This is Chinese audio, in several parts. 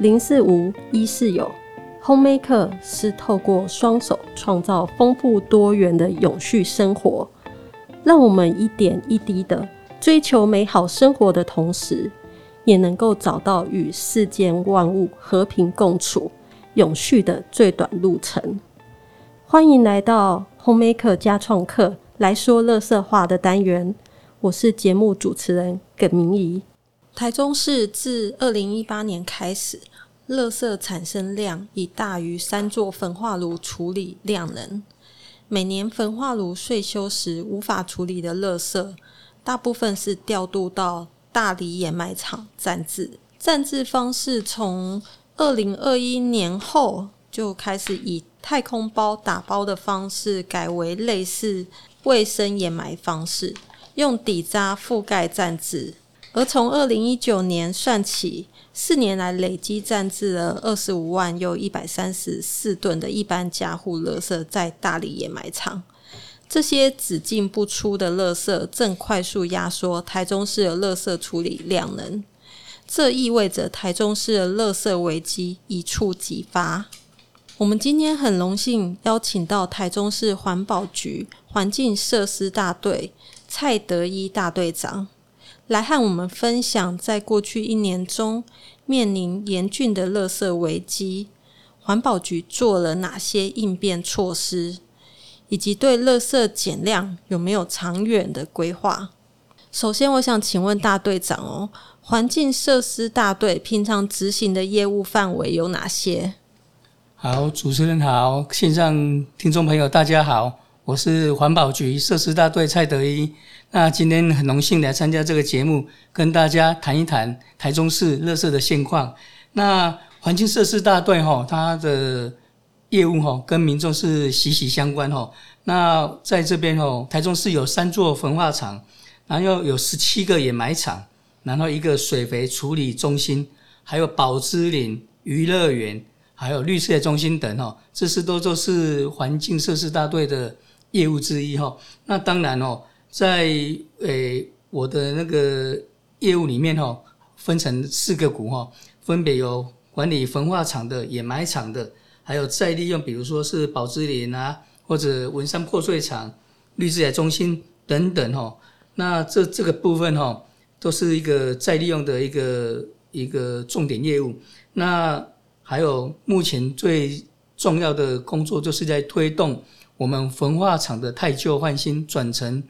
零是无，一是有。Homemaker 是透过双手创造丰富多元的永续生活，让我们一点一滴的追求美好生活的同时，也能够找到与世间万物和平共处、永续的最短路程。欢迎来到 Homemaker 家创客来说垃圾话的单元，我是节目主持人耿明仪。台中市自二零一八年开始。垃圾产生量已大于三座焚化炉处理量能。每年焚化炉岁修时无法处理的垃圾，大部分是调度到大里掩埋场暂置。暂置方式从二零二一年后就开始以太空包打包的方式，改为类似卫生掩埋方式，用底渣覆盖暂置。而从二零一九年算起。四年来累积占置了二十五万又一百三十四吨的一般家户垃圾在大里掩埋场，这些只进不出的垃圾正快速压缩台中市的垃圾处理量能，这意味着台中市的垃圾危机一触即发。我们今天很荣幸邀请到台中市环保局环境设施大队蔡德一大队长。来和我们分享，在过去一年中面临严峻的垃圾危机，环保局做了哪些应变措施，以及对垃圾减量有没有长远的规划？首先，我想请问大队长哦，环境设施大队平常执行的业务范围有哪些？好，主持人好，线上听众朋友大家好，我是环保局设施大队蔡德一。那今天很荣幸来参加这个节目，跟大家谈一谈台中市垃圾的现况。那环境设施大队哈，它的业务哈跟民众是息息相关哈。那在这边哈，台中市有三座焚化厂，然后有十七个掩埋场，然后一个水肥处理中心，还有宝芝林娱乐园，还有绿色中心等哈，这是都都是环境设施大队的业务之一哈。那当然哦。在诶、我的那个业务里面哈，分成四个股哈，分别有管理焚化厂的、掩埋厂的，还有再利用，比如说是宝芝林啊，或者文山破碎厂、绿资材中心等等哈。那这这个部分哈，都是一个再利用的一个一个重点业务。那还有目前最重要的工作，就是在推动我们焚化厂的汰旧换新转成。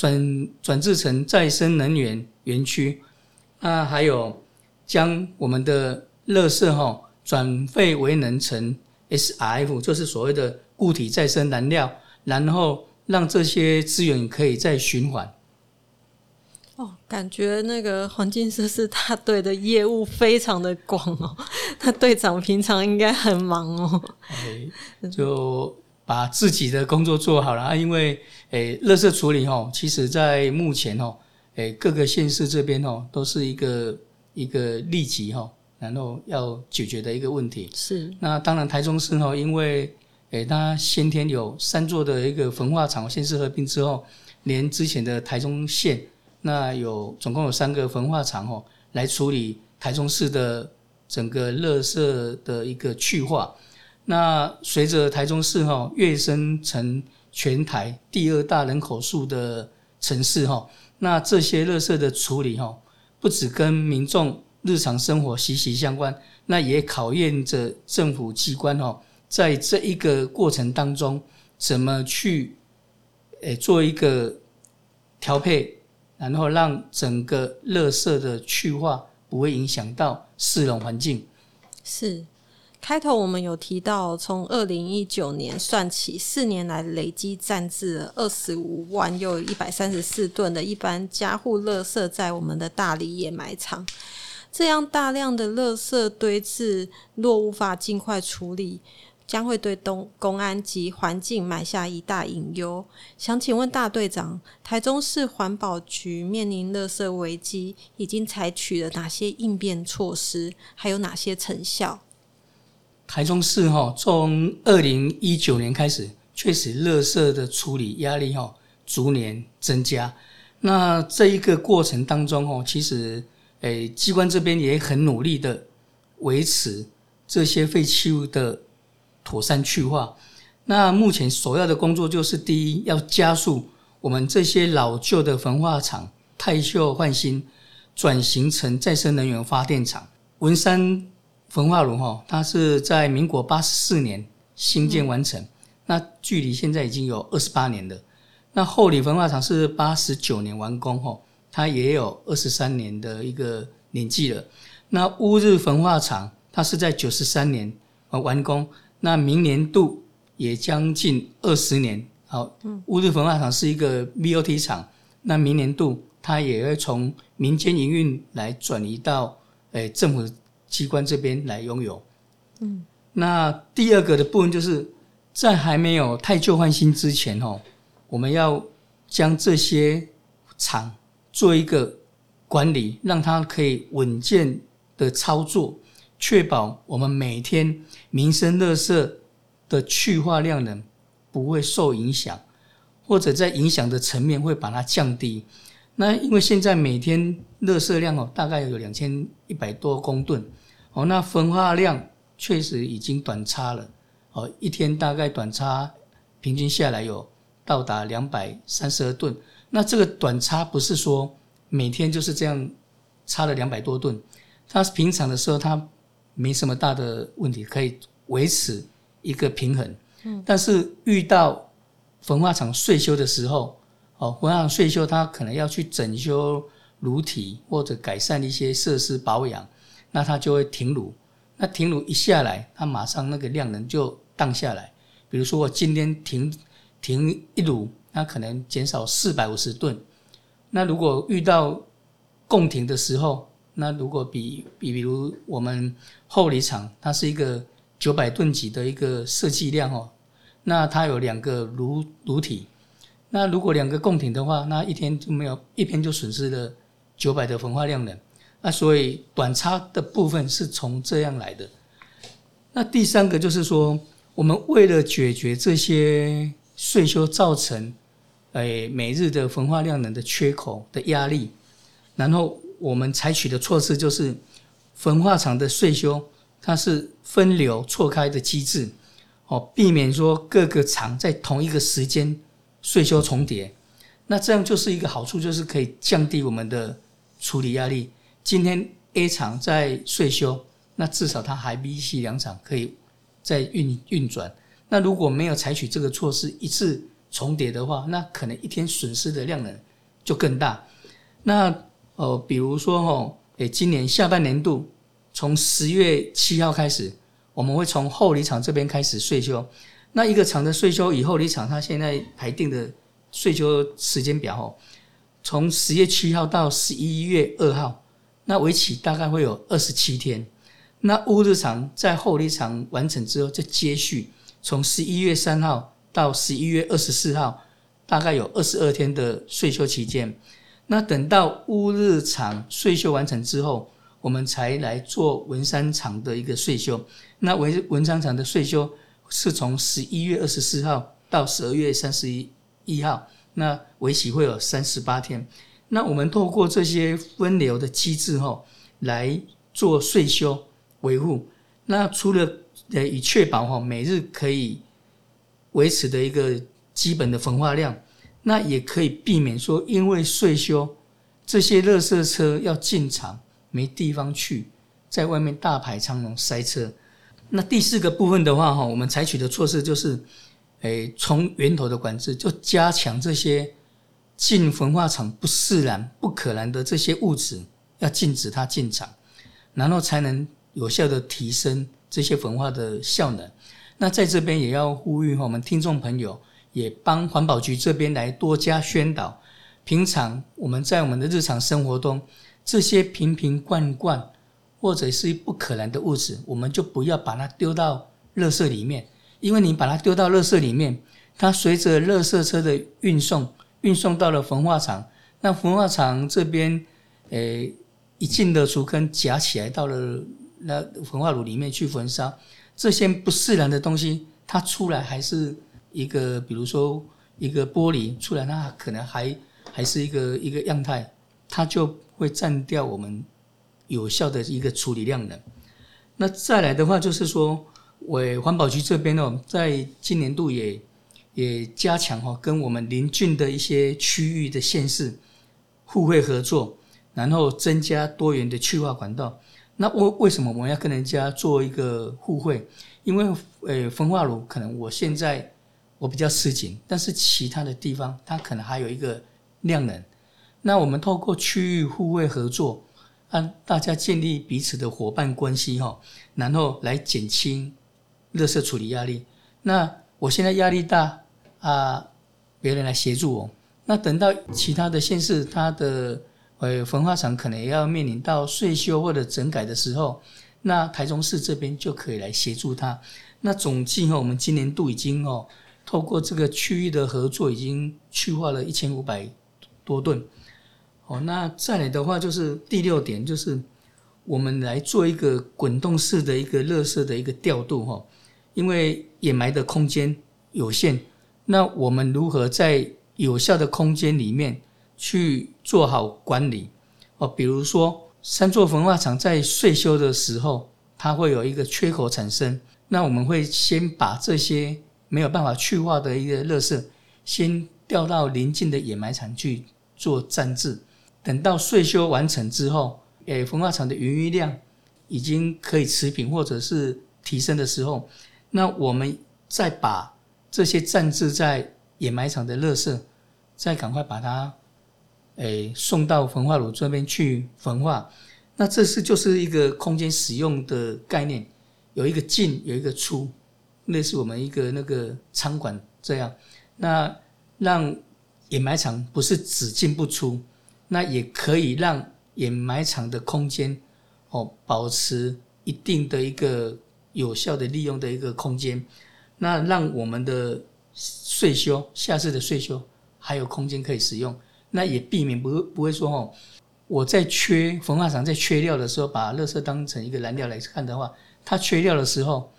转转制成再生能源园区，那还有将我们的垃圾哈转废为能成 SRF，就是所谓的固体再生燃料，然后让这些资源可以再循环。哦，感觉那个环境设施大队的业务非常的广哦，那队长平常应该很忙哦。哎，就。把自己的工作做好了啊，因为诶，垃圾处理哦，其实在目前哦，诶，各个县市这边哦，都是一个一个立即哈，然后要解决的一个问题。是。那当然，台中市哦，因为诶，它先天有三座的一个焚化厂，县市合并之后，连之前的台中县，那有总共有三个焚化厂哦，来处理台中市的整个垃圾的一个去化。那随着台中市哈跃升成全台第二大人口数的城市哈，那这些垃圾的处理哈，不止跟民众日常生活息息相关，那也考验着政府机关哈，在这一个过程当中，怎么去诶做一个调配，然后让整个垃圾的去化不会影响到市容环境。是。开头我们有提到，从二零一九年算起，四年来累积暂置了二十五万又一百三十四吨的一般家户垃圾在我们的大里掩埋场。这样大量的垃圾堆置，若无法尽快处理，将会对东公安及环境埋下一大隐忧。想请问大队长，台中市环保局面临垃圾危机，已经采取了哪些应变措施，还有哪些成效？台中市哈，从二零一九年开始，确实垃圾的处理压力哈逐年增加。那这一个过程当中哈，其实诶机关这边也很努力的维持这些废弃物的妥善去化。那目前首要的工作就是：第一，要加速我们这些老旧的焚化厂汰旧换新，转型成再生能源发电厂。文山焚化炉哈，它是在民国八十四年兴建完成，那距离现在已经有二十八年了。那后里焚化厂是八十九年完工哈，它也有二十三年的一个年纪了。那乌日焚化厂它是在九十三年完工，那明年度也将近二十年。好，乌日焚化厂是一个 BOT 厂，那明年度它也会从民间营运来转移到诶政府机关这边来拥有。嗯，那第二个的部分就是在还没有太旧换新之前哦，我们要将这些厂做一个管理，让它可以稳健的操作，确保我们每天民生垃圾的去化量能不会受影响，或者在影响的层面会把它降低。那因为现在每天垃圾量哦，大概有两千一百多公吨哦，那焚化量确实已经短差了哦，一天大概短差平均下来有到达两百三十二吨。那这个短差不是说每天就是这样差了两百多吨。它平常的时候，它没什么大的问题，可以维持一个平衡。嗯，但是遇到焚化厂税修的时候，哦，焚化厂税修，它可能要去整修炉体或者改善一些设施保养，那它就会停炉。那停炉一下来，它马上那个量能就降下来。比如说我今天停停一炉，那可能减少四百五十吨。那如果遇到共停的时候，那如果比比比如我们后里厂，它是一个九百吨级的一个设计量哦，那它有两个炉炉体，那如果两个共停的话，那一天就没有一天就损失了九百的焚化量能，那所以短差的部分是从这样来的。那第三个就是说，我们为了解决这些岁修造成诶每日的焚化量能的缺口的压力，然后。我们采取的措施就是，焚化厂的岁修，它是分流错开的机制，哦，避免说各个厂在同一个时间岁修重叠。那这样就是一个好处，就是可以降低我们的处理压力。今天 A 厂在岁修，那至少它还 B、C 两厂可以再运运转。那如果没有采取这个措施，一次重叠的话，那可能一天损失的量能就更大。那哦，比如说哈，诶，今年下半年度从十月七号开始，我们会从后离厂这边开始岁修。那一个厂的岁修以后离厂，它现在排定的岁修时间表哦，从十月七号到十一月二号，那为期大概会有二十七天。那乌日厂在后里厂完成之后，就接续从十一月三号到十一月二十四号，大概有二十二天的税休期间。那等到乌日厂岁修完成之后，我们才来做文山厂的一个税休。那文文山厂的税休是从十一月二十四号到十二月三十一号，那为期会有三十八天。那我们透过这些分流的机制后，来做岁修维护。那除了呃以确保哈每日可以维持的一个基本的焚化量。那也可以避免说，因为岁修这些垃圾车要进场没地方去，在外面大排长龙塞车。那第四个部分的话，哈，我们采取的措施就是，诶，从源头的管制，就加强这些进焚化厂不适然、不可燃的这些物质，要禁止它进厂，然后才能有效的提升这些焚化的效能。那在这边也要呼吁我们听众朋友。也帮环保局这边来多加宣导。平常我们在我们的日常生活中，这些瓶瓶罐罐或者是不可燃的物质，我们就不要把它丢到垃圾里面。因为你把它丢到垃圾里面，它随着垃圾车的运送，运送到了焚化厂，那焚化厂这边，诶，一进的竹坑夹起来到了那焚化炉里面去焚烧，这些不自然的东西，它出来还是。一个，比如说一个玻璃出来，那可能还还是一个一个样态，它就会占掉我们有效的一个处理量能。那再来的话，就是说，我环保局这边哦，在今年度也也加强哈，跟我们邻近的一些区域的县市互惠合作，然后增加多元的去化管道。那为为什么我们要跟人家做一个互惠？因为呃，焚化炉可能我现在我比较吃紧，但是其他的地方它可能还有一个量能。那我们透过区域互惠合作，让大家建立彼此的伙伴关系哈，然后来减轻垃圾处理压力。那我现在压力大啊，别人来协助我。那等到其他的县市，它的呃焚化厂可能也要面临到税修或者整改的时候，那台中市这边就可以来协助他。那总计哈，我们今年度已经哦，透过这个区域的合作，已经去化了一千五百多吨。哦，那再来的话就是第六点，就是我们来做一个滚动式的一个垃圾的一个调度哈，因为掩埋的空间有限，那我们如何在有效的空间里面去做好管理？哦，比如说三座焚化厂在岁修的时候，它会有一个缺口产生，那我们会先把这些没有办法去化的一个垃圾，先调到邻近的掩埋场去做暂置。等到岁修完成之后，诶，焚化厂的余裕量已经可以持平或者是提升的时候，那我们再把这些暂置在掩埋场的垃圾，再赶快把它诶送到焚化炉这边去焚化。那这是就是一个空间使用的概念，有一个进，有一个出，类似我们一个那个仓管这样。那让掩埋场不是只进不出。那也可以让掩埋场的空间哦，保持一定的一个有效的利用的一个空间，那让我们的岁修下次的岁修还有空间可以使用，那也避免不不会说哦，我在缺焚化厂在缺料的时候，把垃圾当成一个燃料来看的话，它缺料的时候，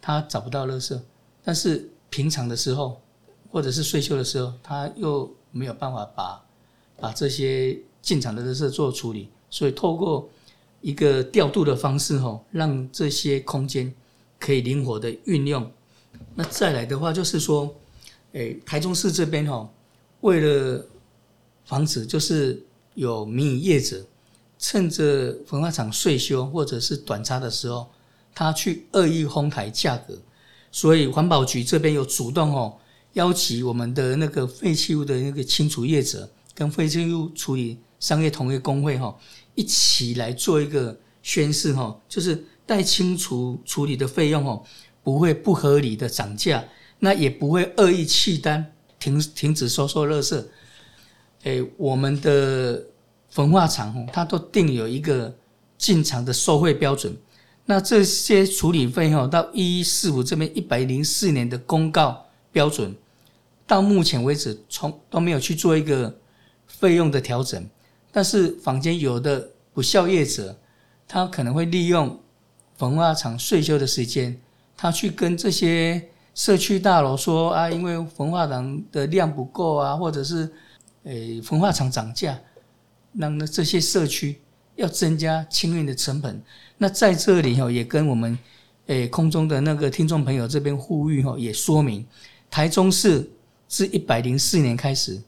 它找不到垃圾，但是平常的时候或者是岁修的时候，它又没有办法把。把这些进场的垃圾做处理，所以透过一个调度的方式，吼，让这些空间可以灵活的运用。那再来的话，就是说，诶，台中市这边，吼，为了防止就是有民营业者趁着焚化厂岁修或者是短差的时候，他去恶意哄抬价格，所以环保局这边有主动，哦，邀请我们的那个废弃物的那个清除业者。跟废弃物处理商业同业工会哈一起来做一个宣示哈，就是待清除处理的费用哈不会不合理的涨价，那也不会恶意弃单停停止收收垃圾。诶，我们的焚化厂哈，它都定有一个进场的收费标准。那这些处理费哈，到一一四五这边一百零四年的公告标准，到目前为止从都没有去做一个。费用的调整，但是坊间有的不肖业者，他可能会利用焚化厂税修的时间，他去跟这些社区大楼说啊，因为焚化厂的量不够啊，或者是诶焚化厂涨价，让这些社区要增加清运的成本。那在这里也跟我们诶空中的那个听众朋友这边呼吁也说明，台中市自一百零四年开始。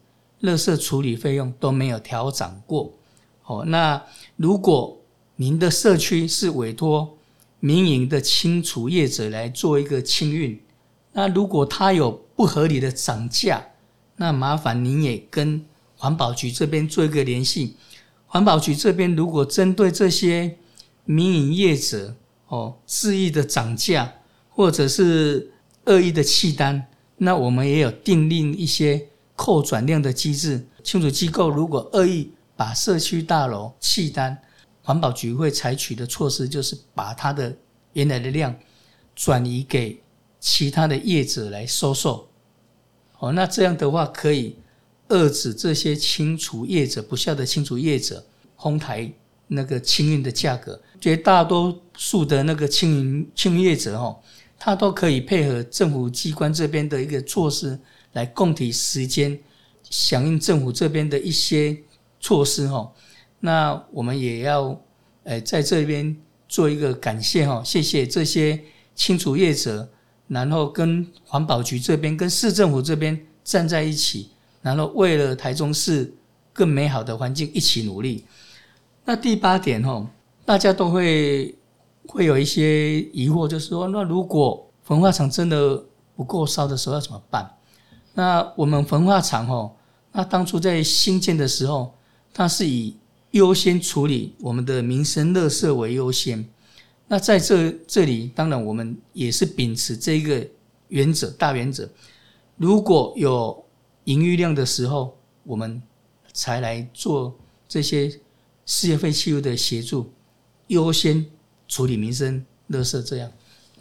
垃圾处理费用都没有调涨过，哦，那如果您的社区是委托民营的清除业者来做一个清运，那如果他有不合理的涨价，那麻烦您也跟环保局这边做一个联系。环保局这边如果针对这些民营业者哦，肆意的涨价或者是恶意的弃单，那我们也有订立一些。扣转量的机制，清除机构如果恶意把社区大楼弃单，环保局会采取的措施就是把它的原来的量转移给其他的业者来收受。哦，那这样的话可以遏制这些清除业者不孝的清除业者哄抬那个清运的价格。绝大多数的那个清运清运业者哈，他都可以配合政府机关这边的一个措施。来共体时间，响应政府这边的一些措施哈。那我们也要诶在这边做一个感谢哈，谢谢这些清除业者，然后跟环保局这边、跟市政府这边站在一起，然后为了台中市更美好的环境一起努力。那第八点哈，大家都会会有一些疑惑，就是说，那如果焚化厂真的不够烧的时候要怎么办？那我们焚化厂哈，那当初在兴建的时候，它是以优先处理我们的民生垃圾为优先。那在这这里，当然我们也是秉持这个原则，大原则。如果有盈余量的时候，我们才来做这些。事业废弃物的协助，优先处理民生垃圾，这样。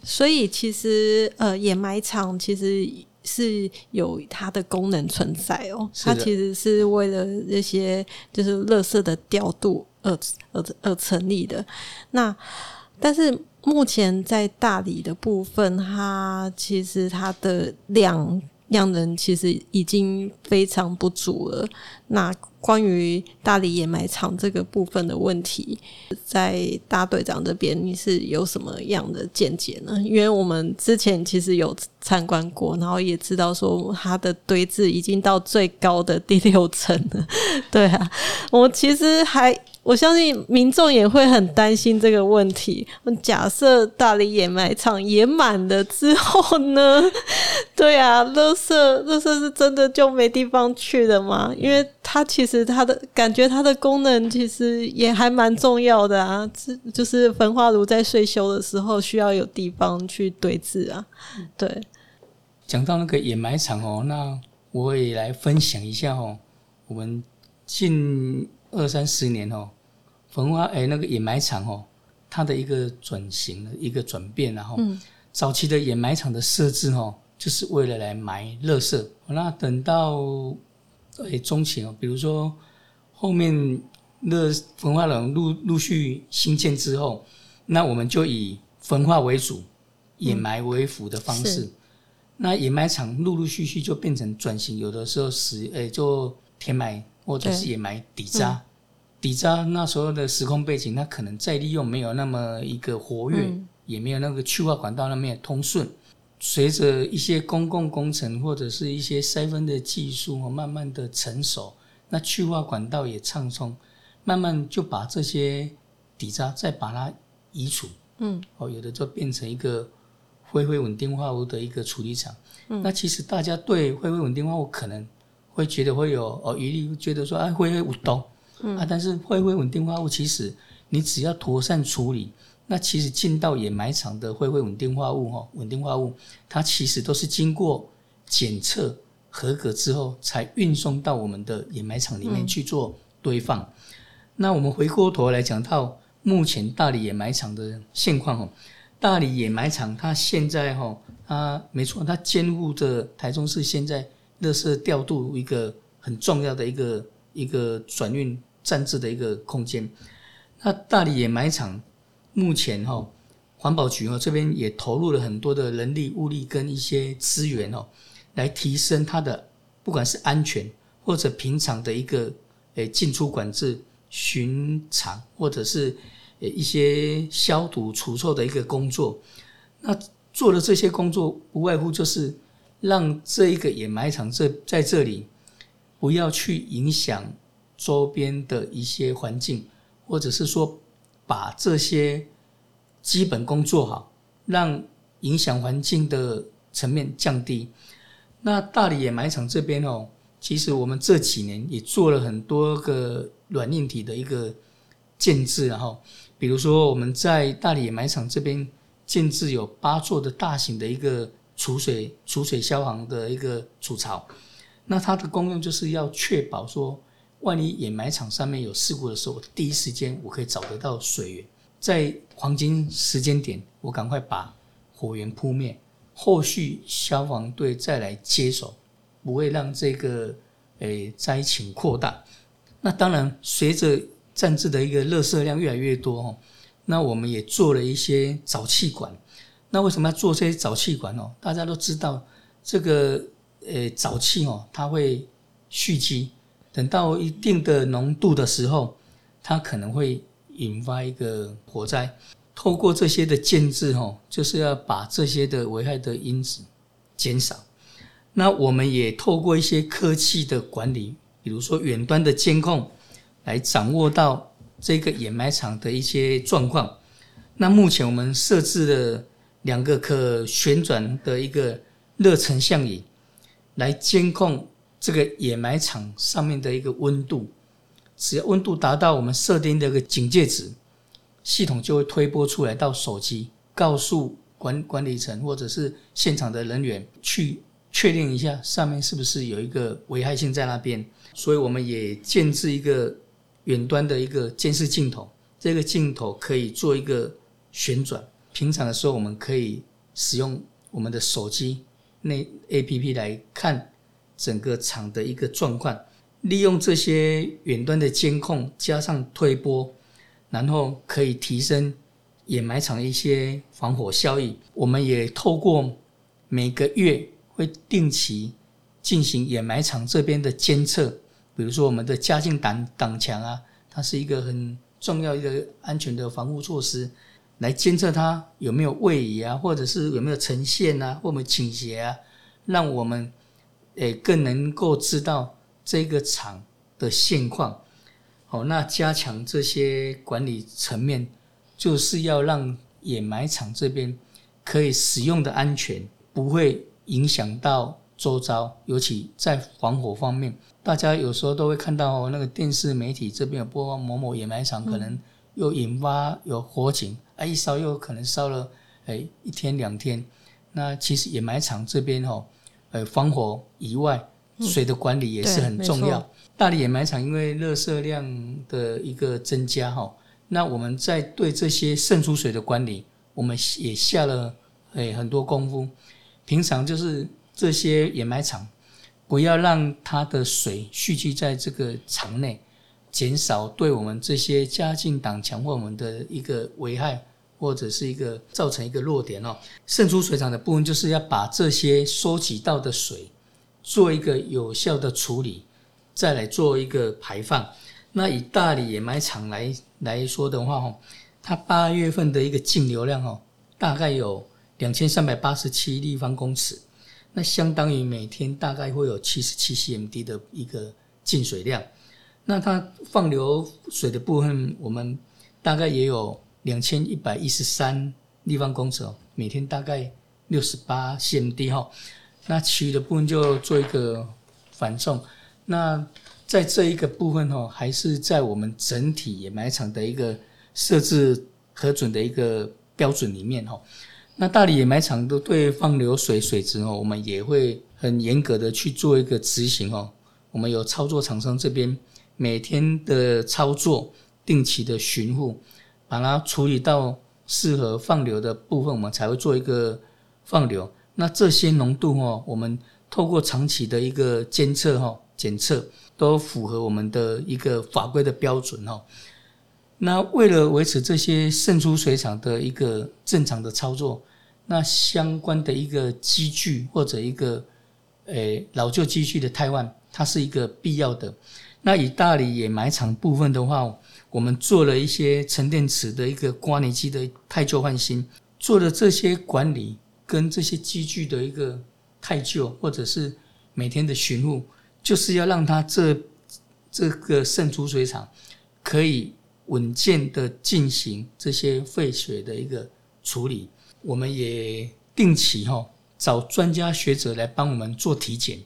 所以其实呃，掩埋场其实是有它的功能存在哦。它其实是为了这些就是垃圾的调度而而而成立的。那但是目前在大理的部分，它其实它的量。量能其实已经非常不足了。那关于大理掩埋场这个部分的问题，在大队长这边你是有什么样的见解呢？因为我们之前其实有参观过，然后也知道说它的堆置已经到最高的第六层了。对啊，我其实还。我相信民众也会很担心这个问题。假设大理掩埋场也满了之后呢？对啊，垃圾垃圾是真的就没地方去了吗？因为它其实它的感觉，它的功能其实也还蛮重要的啊。这就是焚化炉在岁修的时候需要有地方去堆置啊。对，讲到那个掩埋场哦，那我也来分享一下哦。我们近二三十年哦。焚化诶，那个掩埋场哦，它的一个转型的、一个转变，然后早期的掩埋场的设置哦，就是为了来埋垃圾。那等到诶中期哦，比如说后面的焚化炉陆陆续兴建之后，那我们就以焚化为主，掩埋为辅的方式。那掩埋场陆陆续续就变成转型，有的时候是诶就填埋或者是掩埋底渣。底渣那时候的时空背景，它可能再利用没有那么一个活跃，嗯、也没有那个去化管道那么通顺。随着一些公共工程或者是一些筛分的技术慢慢的成熟，那去化管道也畅通，慢慢就把这些底渣再把它移除。嗯，哦，有的就变成一个灰灰稳定化物的一个处理厂。嗯，那其实大家对灰灰稳定化物可能会觉得会有哦疑虑，觉得说哎灰灰无毒。嗯、啊，但是灰灰稳定化物其实你只要妥善处理，那其实进到掩埋场的灰灰稳定化物哈，稳定化物它其实都是经过检测合格之后才运送到我们的掩埋场里面去做堆放。嗯、那我们回过头来讲到目前大理掩埋场的现况哦，大理掩埋场它现在哈，它没错，它肩负着台中市现在垃圾调度一个很重要的一个一个转运。暂置的一个空间。那大理掩埋场目前哈，环保局哈这边也投入了很多的人力、物力跟一些资源哦，来提升它的不管是安全或者平常的一个诶进出管制、巡场或者是呃一些消毒除臭的一个工作。那做的这些工作，无外乎就是让这一个掩埋场这在这里不要去影响。周边的一些环境，或者是说把这些基本功做好，让影响环境的层面降低。那大理掩埋场这边哦，其实我们这几年也做了很多个软硬体的一个建置，然后比如说我们在大理掩埋场这边建置有八座的大型的一个储水储水消防的一个储槽，那它的功用就是要确保说。万一掩埋场上面有事故的时候，我第一时间我可以找得到水源，在黄金时间点，我赶快把火源扑灭，后续消防队再来接手，不会让这个诶灾情扩大。那当然，随着暂置的一个垃圾量越来越多哦，那我们也做了一些沼气管。那为什么要做这些沼气管哦？大家都知道，这个诶沼气哦，它会蓄积。等到一定的浓度的时候，它可能会引发一个火灾。透过这些的建置，吼，就是要把这些的危害的因子减少。那我们也透过一些科技的管理，比如说远端的监控，来掌握到这个掩埋场的一些状况。那目前我们设置了两个可旋转的一个热成像仪，来监控这个掩埋场上面的一个温度。只要温度达到我们设定的一个警戒值，系统就会推播出来到手机，告诉管管理层或者是现场的人员去确定一下上面是不是有一个危害性在那边。所以我们也建置一个远端的一个监视镜头，这个镜头可以做一个旋转。平常的时候，我们可以使用我们的手机内 APP 来看整个厂的一个状况。利用这些远端的监控加上推播，然后可以提升掩埋场一些防火效益。我们也透过每个月会定期进行掩埋场这边的监测，比如说我们的加劲挡挡墙啊，它是一个很重要一个安全的防护措施，来监测它有没有位移啊，或者是有没有呈现啊，或者倾斜啊，让我们诶更能够知道。这个厂的现况，好，那加强这些管理层面，就是要让掩埋场这边可以使用的安全不会影响到周遭，尤其在防火方面，大家有时候都会看到那个电视媒体这边有播放某某掩埋场可能又引发有火警，啊，一烧又可能烧了哎一天两天，那其实掩埋场这边哦，呃，防火以外。水的管理也是很重要。大理掩埋场因为热射量的一个增加哈，那我们在对这些渗出水的管理，我们也下了诶很多功夫。平常就是这些掩埋场，不要让它的水蓄积在这个场内，减少对我们这些加劲挡墙或我们的一个危害，或者是一个造成一个弱点哦。渗出水厂的部分就是要把这些收集到的水。做一个有效的处理，再来做一个排放。那以大理掩埋场来来说的话，哦，它八月份的一个净流量，哦，大概有两千三百八十七立方公尺，那相当于每天大概会有七十七 CMD 的一个净水量。那它放流水的部分，我们大概也有两千一百一十三立方公尺哦，每天大概六十八 CMD 哈。那其余的部分就做一个反送。那在这一个部分哈，还是在我们整体掩埋场的一个设置核准的一个标准里面哈。那大理掩埋场都对放流水水质哦，我们也会很严格的去做一个执行哦。我们有操作厂商这边每天的操作，定期的巡护，把它处理到适合放流的部分，我们才会做一个放流。那这些浓度哦，我们透过长期的一个监测哈、检测，都符合我们的一个法规的标准哈。那为了维持这些渗出水厂的一个正常的操作，那相关的一个机具或者一个诶老旧机具的汰换，它是一个必要的。那以大里掩埋场部分的话，我们做了一些沉淀池的一个刮泥机的太旧换新，做了这些管理。跟这些机具的一个太旧，或者是每天的巡护，就是要让它这这个渗出水厂可以稳健的进行这些废水的一个处理。我们也定期哈找专家学者来帮我们做体检，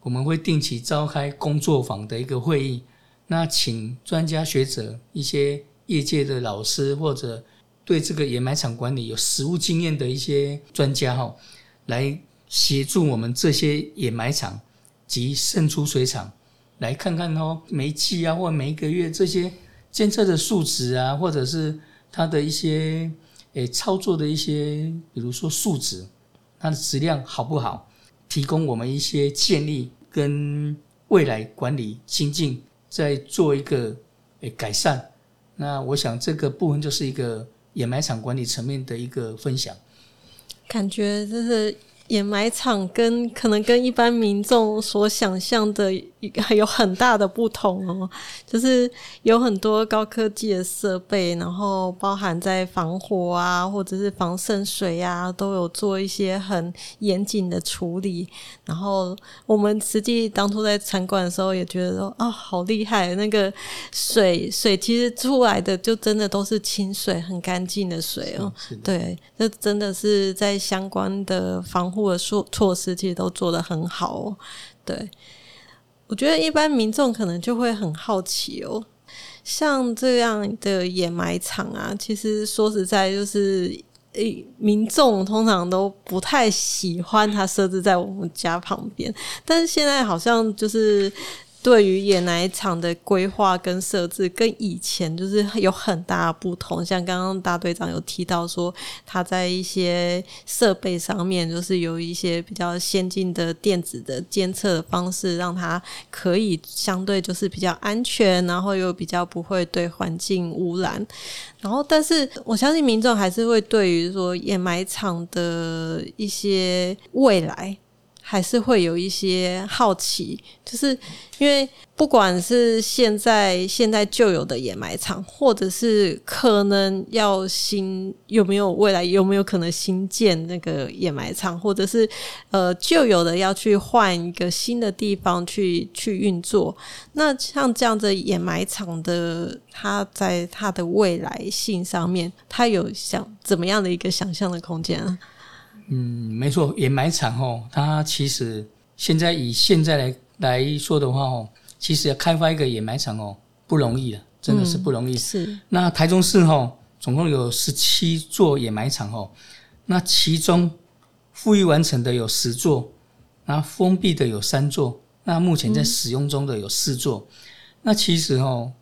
我们会定期召开工作坊的一个会议，那请专家学者、一些业界的老师或者。对这个掩埋场管理有实务经验的一些专家哈，来协助我们这些掩埋场及渗出水厂，来看看哦，每一季啊或每一个月这些监测的数值啊，或者是它的一些诶操作的一些，比如说数值，它的质量好不好，提供我们一些建议跟未来管理精进，在做一个诶改善。那我想这个部分就是一个。掩埋场管理层面的一个分享，感觉就是掩埋场跟可能跟一般民众所想象的有很大的不同哦，就是有很多高科技的设备，然后包含在防火啊，或者是防渗水啊，都有做一些很严谨的处理。然后我们实际当初在参观的时候，也觉得说啊、哦，好厉害！那个水水其实出来的就真的都是清水，很干净的水哦。对，这真的是在相关的防护的措措施，其实都做得很好哦。对，我觉得一般民众可能就会很好奇哦，像这样的掩埋场啊，其实说实在就是，诶，民众通常都不太喜欢它设置在我们家旁边，但是现在好像就是。对于掩埋场的规划跟设置，跟以前就是有很大不同。像刚刚大队长有提到说，他在一些设备上面，就是有一些比较先进的电子的监测方式，让它可以相对就是比较安全，然后又比较不会对环境污染。然后，但是我相信民众还是会对于说掩埋场的一些未来。还是会有一些好奇，就是因为不管是现在现在旧有的掩埋场，或者是可能要新有没有未来有没有可能新建那个掩埋场，或者是呃旧有的要去换一个新的地方去去运作，那像这样的掩埋场的，它在它的未来性上面，它有想怎么样的一个想象的空间啊？嗯，没错，掩埋场哦，它其实现在以现在来来说的话哦，其实要开发一个掩埋场哦，不容易的，真的是不容易。嗯、是。那台中市哦，总共有十七座掩埋场哦，那其中复育完成的有十座，那封闭的有三座，那目前在使用中的有四座。嗯、那其实哦，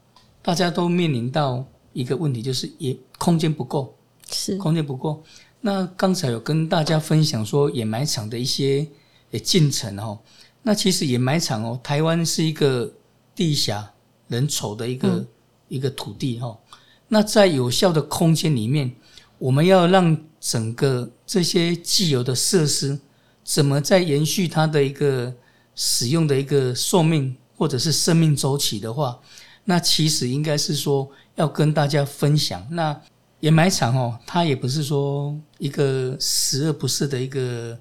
大家都面临到一个问题，就是也空间不够，是空间不够。那刚才有跟大家分享说掩埋场的一些呃进程哦，那其实掩埋场哦，台湾是一个地狭人稠的一个、嗯、一个土地哈。那在有效的空间里面，我们要让整个这些既有的设施怎么在延续它的一个使用的一个寿命或者是生命周期的话，那其实应该是说要跟大家分享那。掩埋场哦，它也不是说一个十恶不赦的一个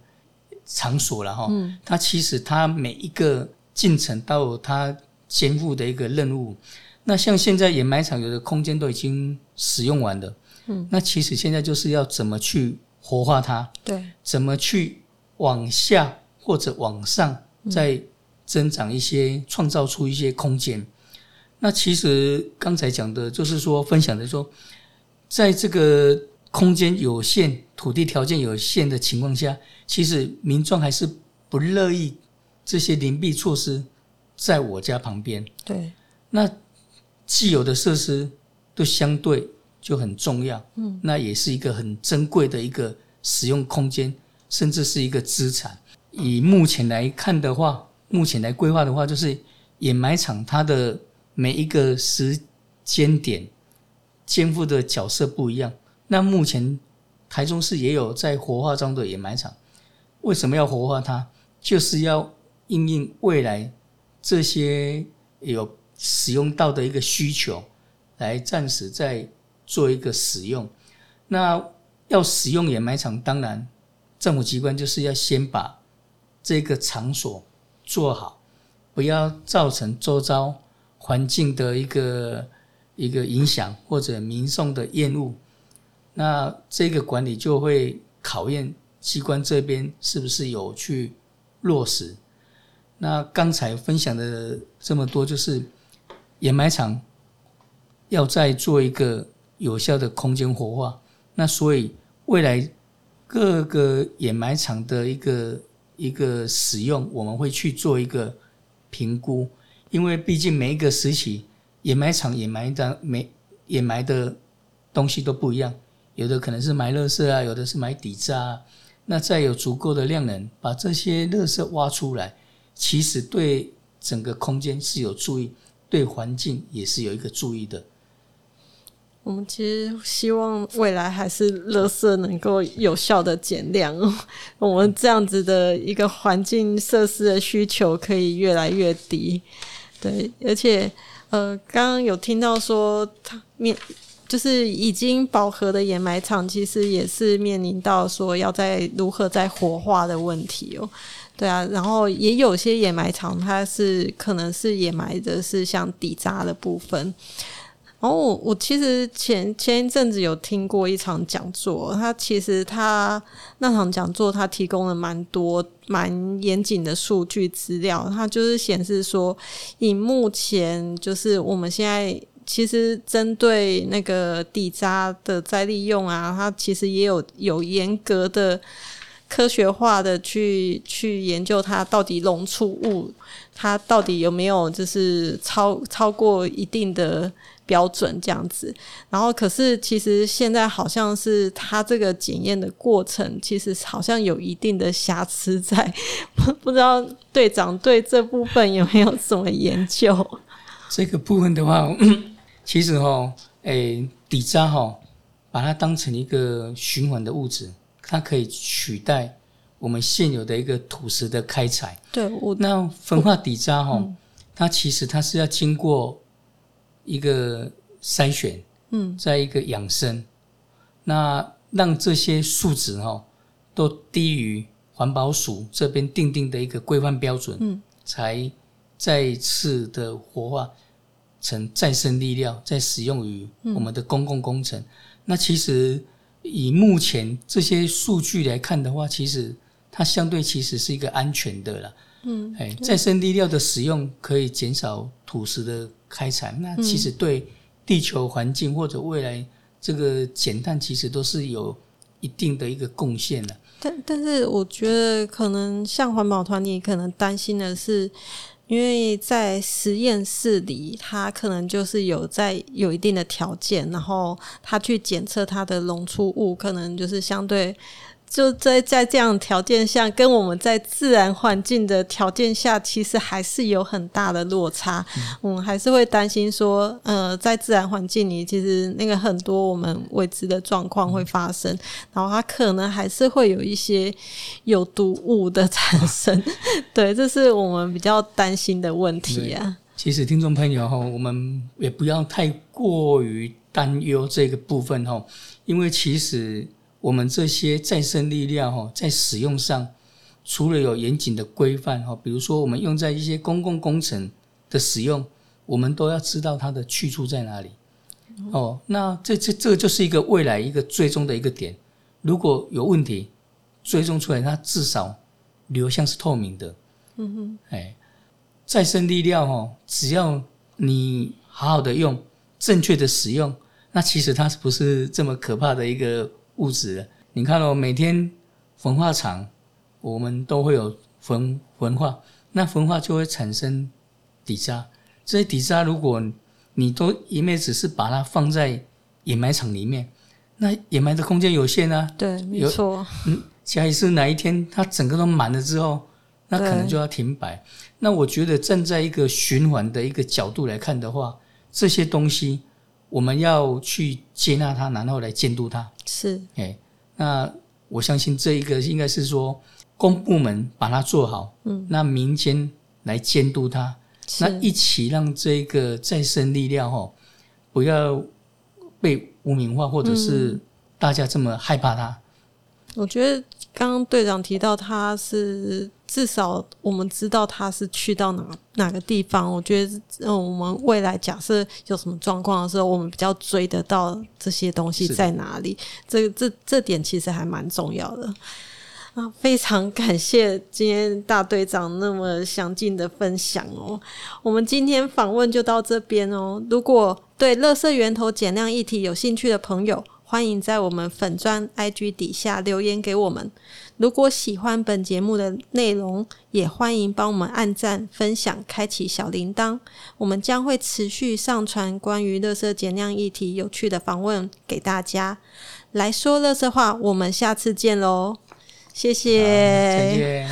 场所了哈。嗯。它其实它每一个进程都有它肩负的一个任务。那像现在掩埋场有的空间都已经使用完了，嗯。那其实现在就是要怎么去活化它？对。怎么去往下或者往上再增长一些，创造出一些空间？那其实刚才讲的就是说分享的说。在这个空间有限、土地条件有限的情况下，其实民众还是不乐意这些邻避措施在我家旁边。对，那既有的设施都相对就很重要。嗯，那也是一个很珍贵的一个使用空间，甚至是一个资产。以目前来看的话，目前来规划的话，就是掩埋场它的每一个时间点。肩负的角色不一样。那目前台中市也有在活化中的掩埋场，为什么要活化它？就是要应应未来这些有使用到的一个需求，来暂时再做一个使用。那要使用掩埋场，当然政府机关就是要先把这个场所做好，不要造成周遭环境的一个。一个影响或者民众的厌恶，那这个管理就会考验机关这边是不是有去落实。那刚才分享的这么多，就是掩埋场要再做一个有效的空间活化。那所以未来各个掩埋场的一个一个使用，我们会去做一个评估，因为毕竟每一个时期。掩埋场掩埋的没掩埋的东西都不一样，有的可能是埋垃圾啊，有的是埋底渣啊。那再有足够的量能，把这些垃圾挖出来，其实对整个空间是有助益，对环境也是有一个注意的。我们其实希望未来还是垃圾能够有效的减量，我们这样子的一个环境设施的需求可以越来越低。对，而且呃，刚刚有听到说，它面就是已经饱和的掩埋场，其实也是面临到说要在如何再活化的问题哦。对啊，然后也有些掩埋场，它是可能是掩埋的是像底渣的部分。然后我我其实前前一阵子有听过一场讲座，他其实他那场讲座他提供了蛮多蛮严谨的数据资料，他就是显示说，以目前就是我们现在其实针对那个底渣的再利用啊，它其实也有有严格的科学化的去去研究它到底溶出物，它到底有没有就是超超过一定的。标准这样子，然后可是其实现在好像是它这个检验的过程，其实好像有一定的瑕疵在，不知道队长对这部分有没有什么研究？这个部分的话，其实哈、哦，诶，底渣哈，把它当成一个循环的物质，它可以取代我们现有的一个土石的开采。对，我那焚化底渣哈，它其实它是要经过。一个筛选，嗯，再一个养生，那让这些数值哈都低于环保署这边定定的一个规范标准，嗯，才再次的活化成再生粒料，再使用于我们的公共工程。嗯、那其实以目前这些数据来看的话，其实它相对其实是一个安全的了，嗯，哎，再生粒料的使用可以减少土石的。开采，那其实对地球环境或者未来这个减碳，其实都是有一定的一个贡献的。但但是，我觉得可能像环保团体可能担心的是，因为在实验室里，它可能就是有在有一定的条件，然后它去检测它的溶出物，可能就是相对。就在在这样条件下，跟我们在自然环境的条件下，其实还是有很大的落差。嗯，我们还是会担心说，呃，在自然环境里，其实那个很多我们未知的状况会发生，然后它可能还是会有一些有毒物的产生。对，这是我们比较担心的问题啊。其实听众朋友哈，我们也不要太过于担忧这个部分哈，因为其实。我们这些再生力量哈，在使用上，除了有严谨的规范哈，比如说我们用在一些公共工程的使用，我们都要知道它的去处在哪里。哦，那这这这个就是一个未来一个追踪的一个点。如果有问题，追踪出来，它至少流向是透明的。嗯哼，哎，再生力量哦，只要你好好的用，正确的使用，那其实它是不是这么可怕的一个？物质，你看哦，每天焚化厂我们都会有焚焚化，那焚化就会产生底渣。这些底渣，如果你都一昧只是把它放在掩埋场里面，那掩埋的空间有限啊。对，没错。嗯，假如是哪一天它整个都满了之后，那可能就要停摆。那我觉得站在一个循环的一个角度来看的话，这些东西。我们要去接纳它，然后来监督它。是，哎，那我相信这一个应该是说公部门把它做好，嗯，那民间来监督它，那一起让这个再生力量哈，不要被污名化，或者是大家这么害怕它。我觉得刚刚队长提到他是。至少我们知道他是去到哪哪个地方。我觉得，嗯，我们未来假设有什么状况的时候，我们比较追得到这些东西在哪里。这这这点其实还蛮重要的啊！非常感谢今天大队长那么详尽的分享哦。我们今天访问就到这边哦。如果对垃圾源头减量议题有兴趣的朋友，欢迎在我们粉砖 IG 底下留言给我们。如果喜欢本节目的内容，也欢迎帮我们按赞、分享、开启小铃铛。我们将会持续上传关于乐色减量议题有趣的访问给大家。来说乐色话，我们下次见喽！谢谢。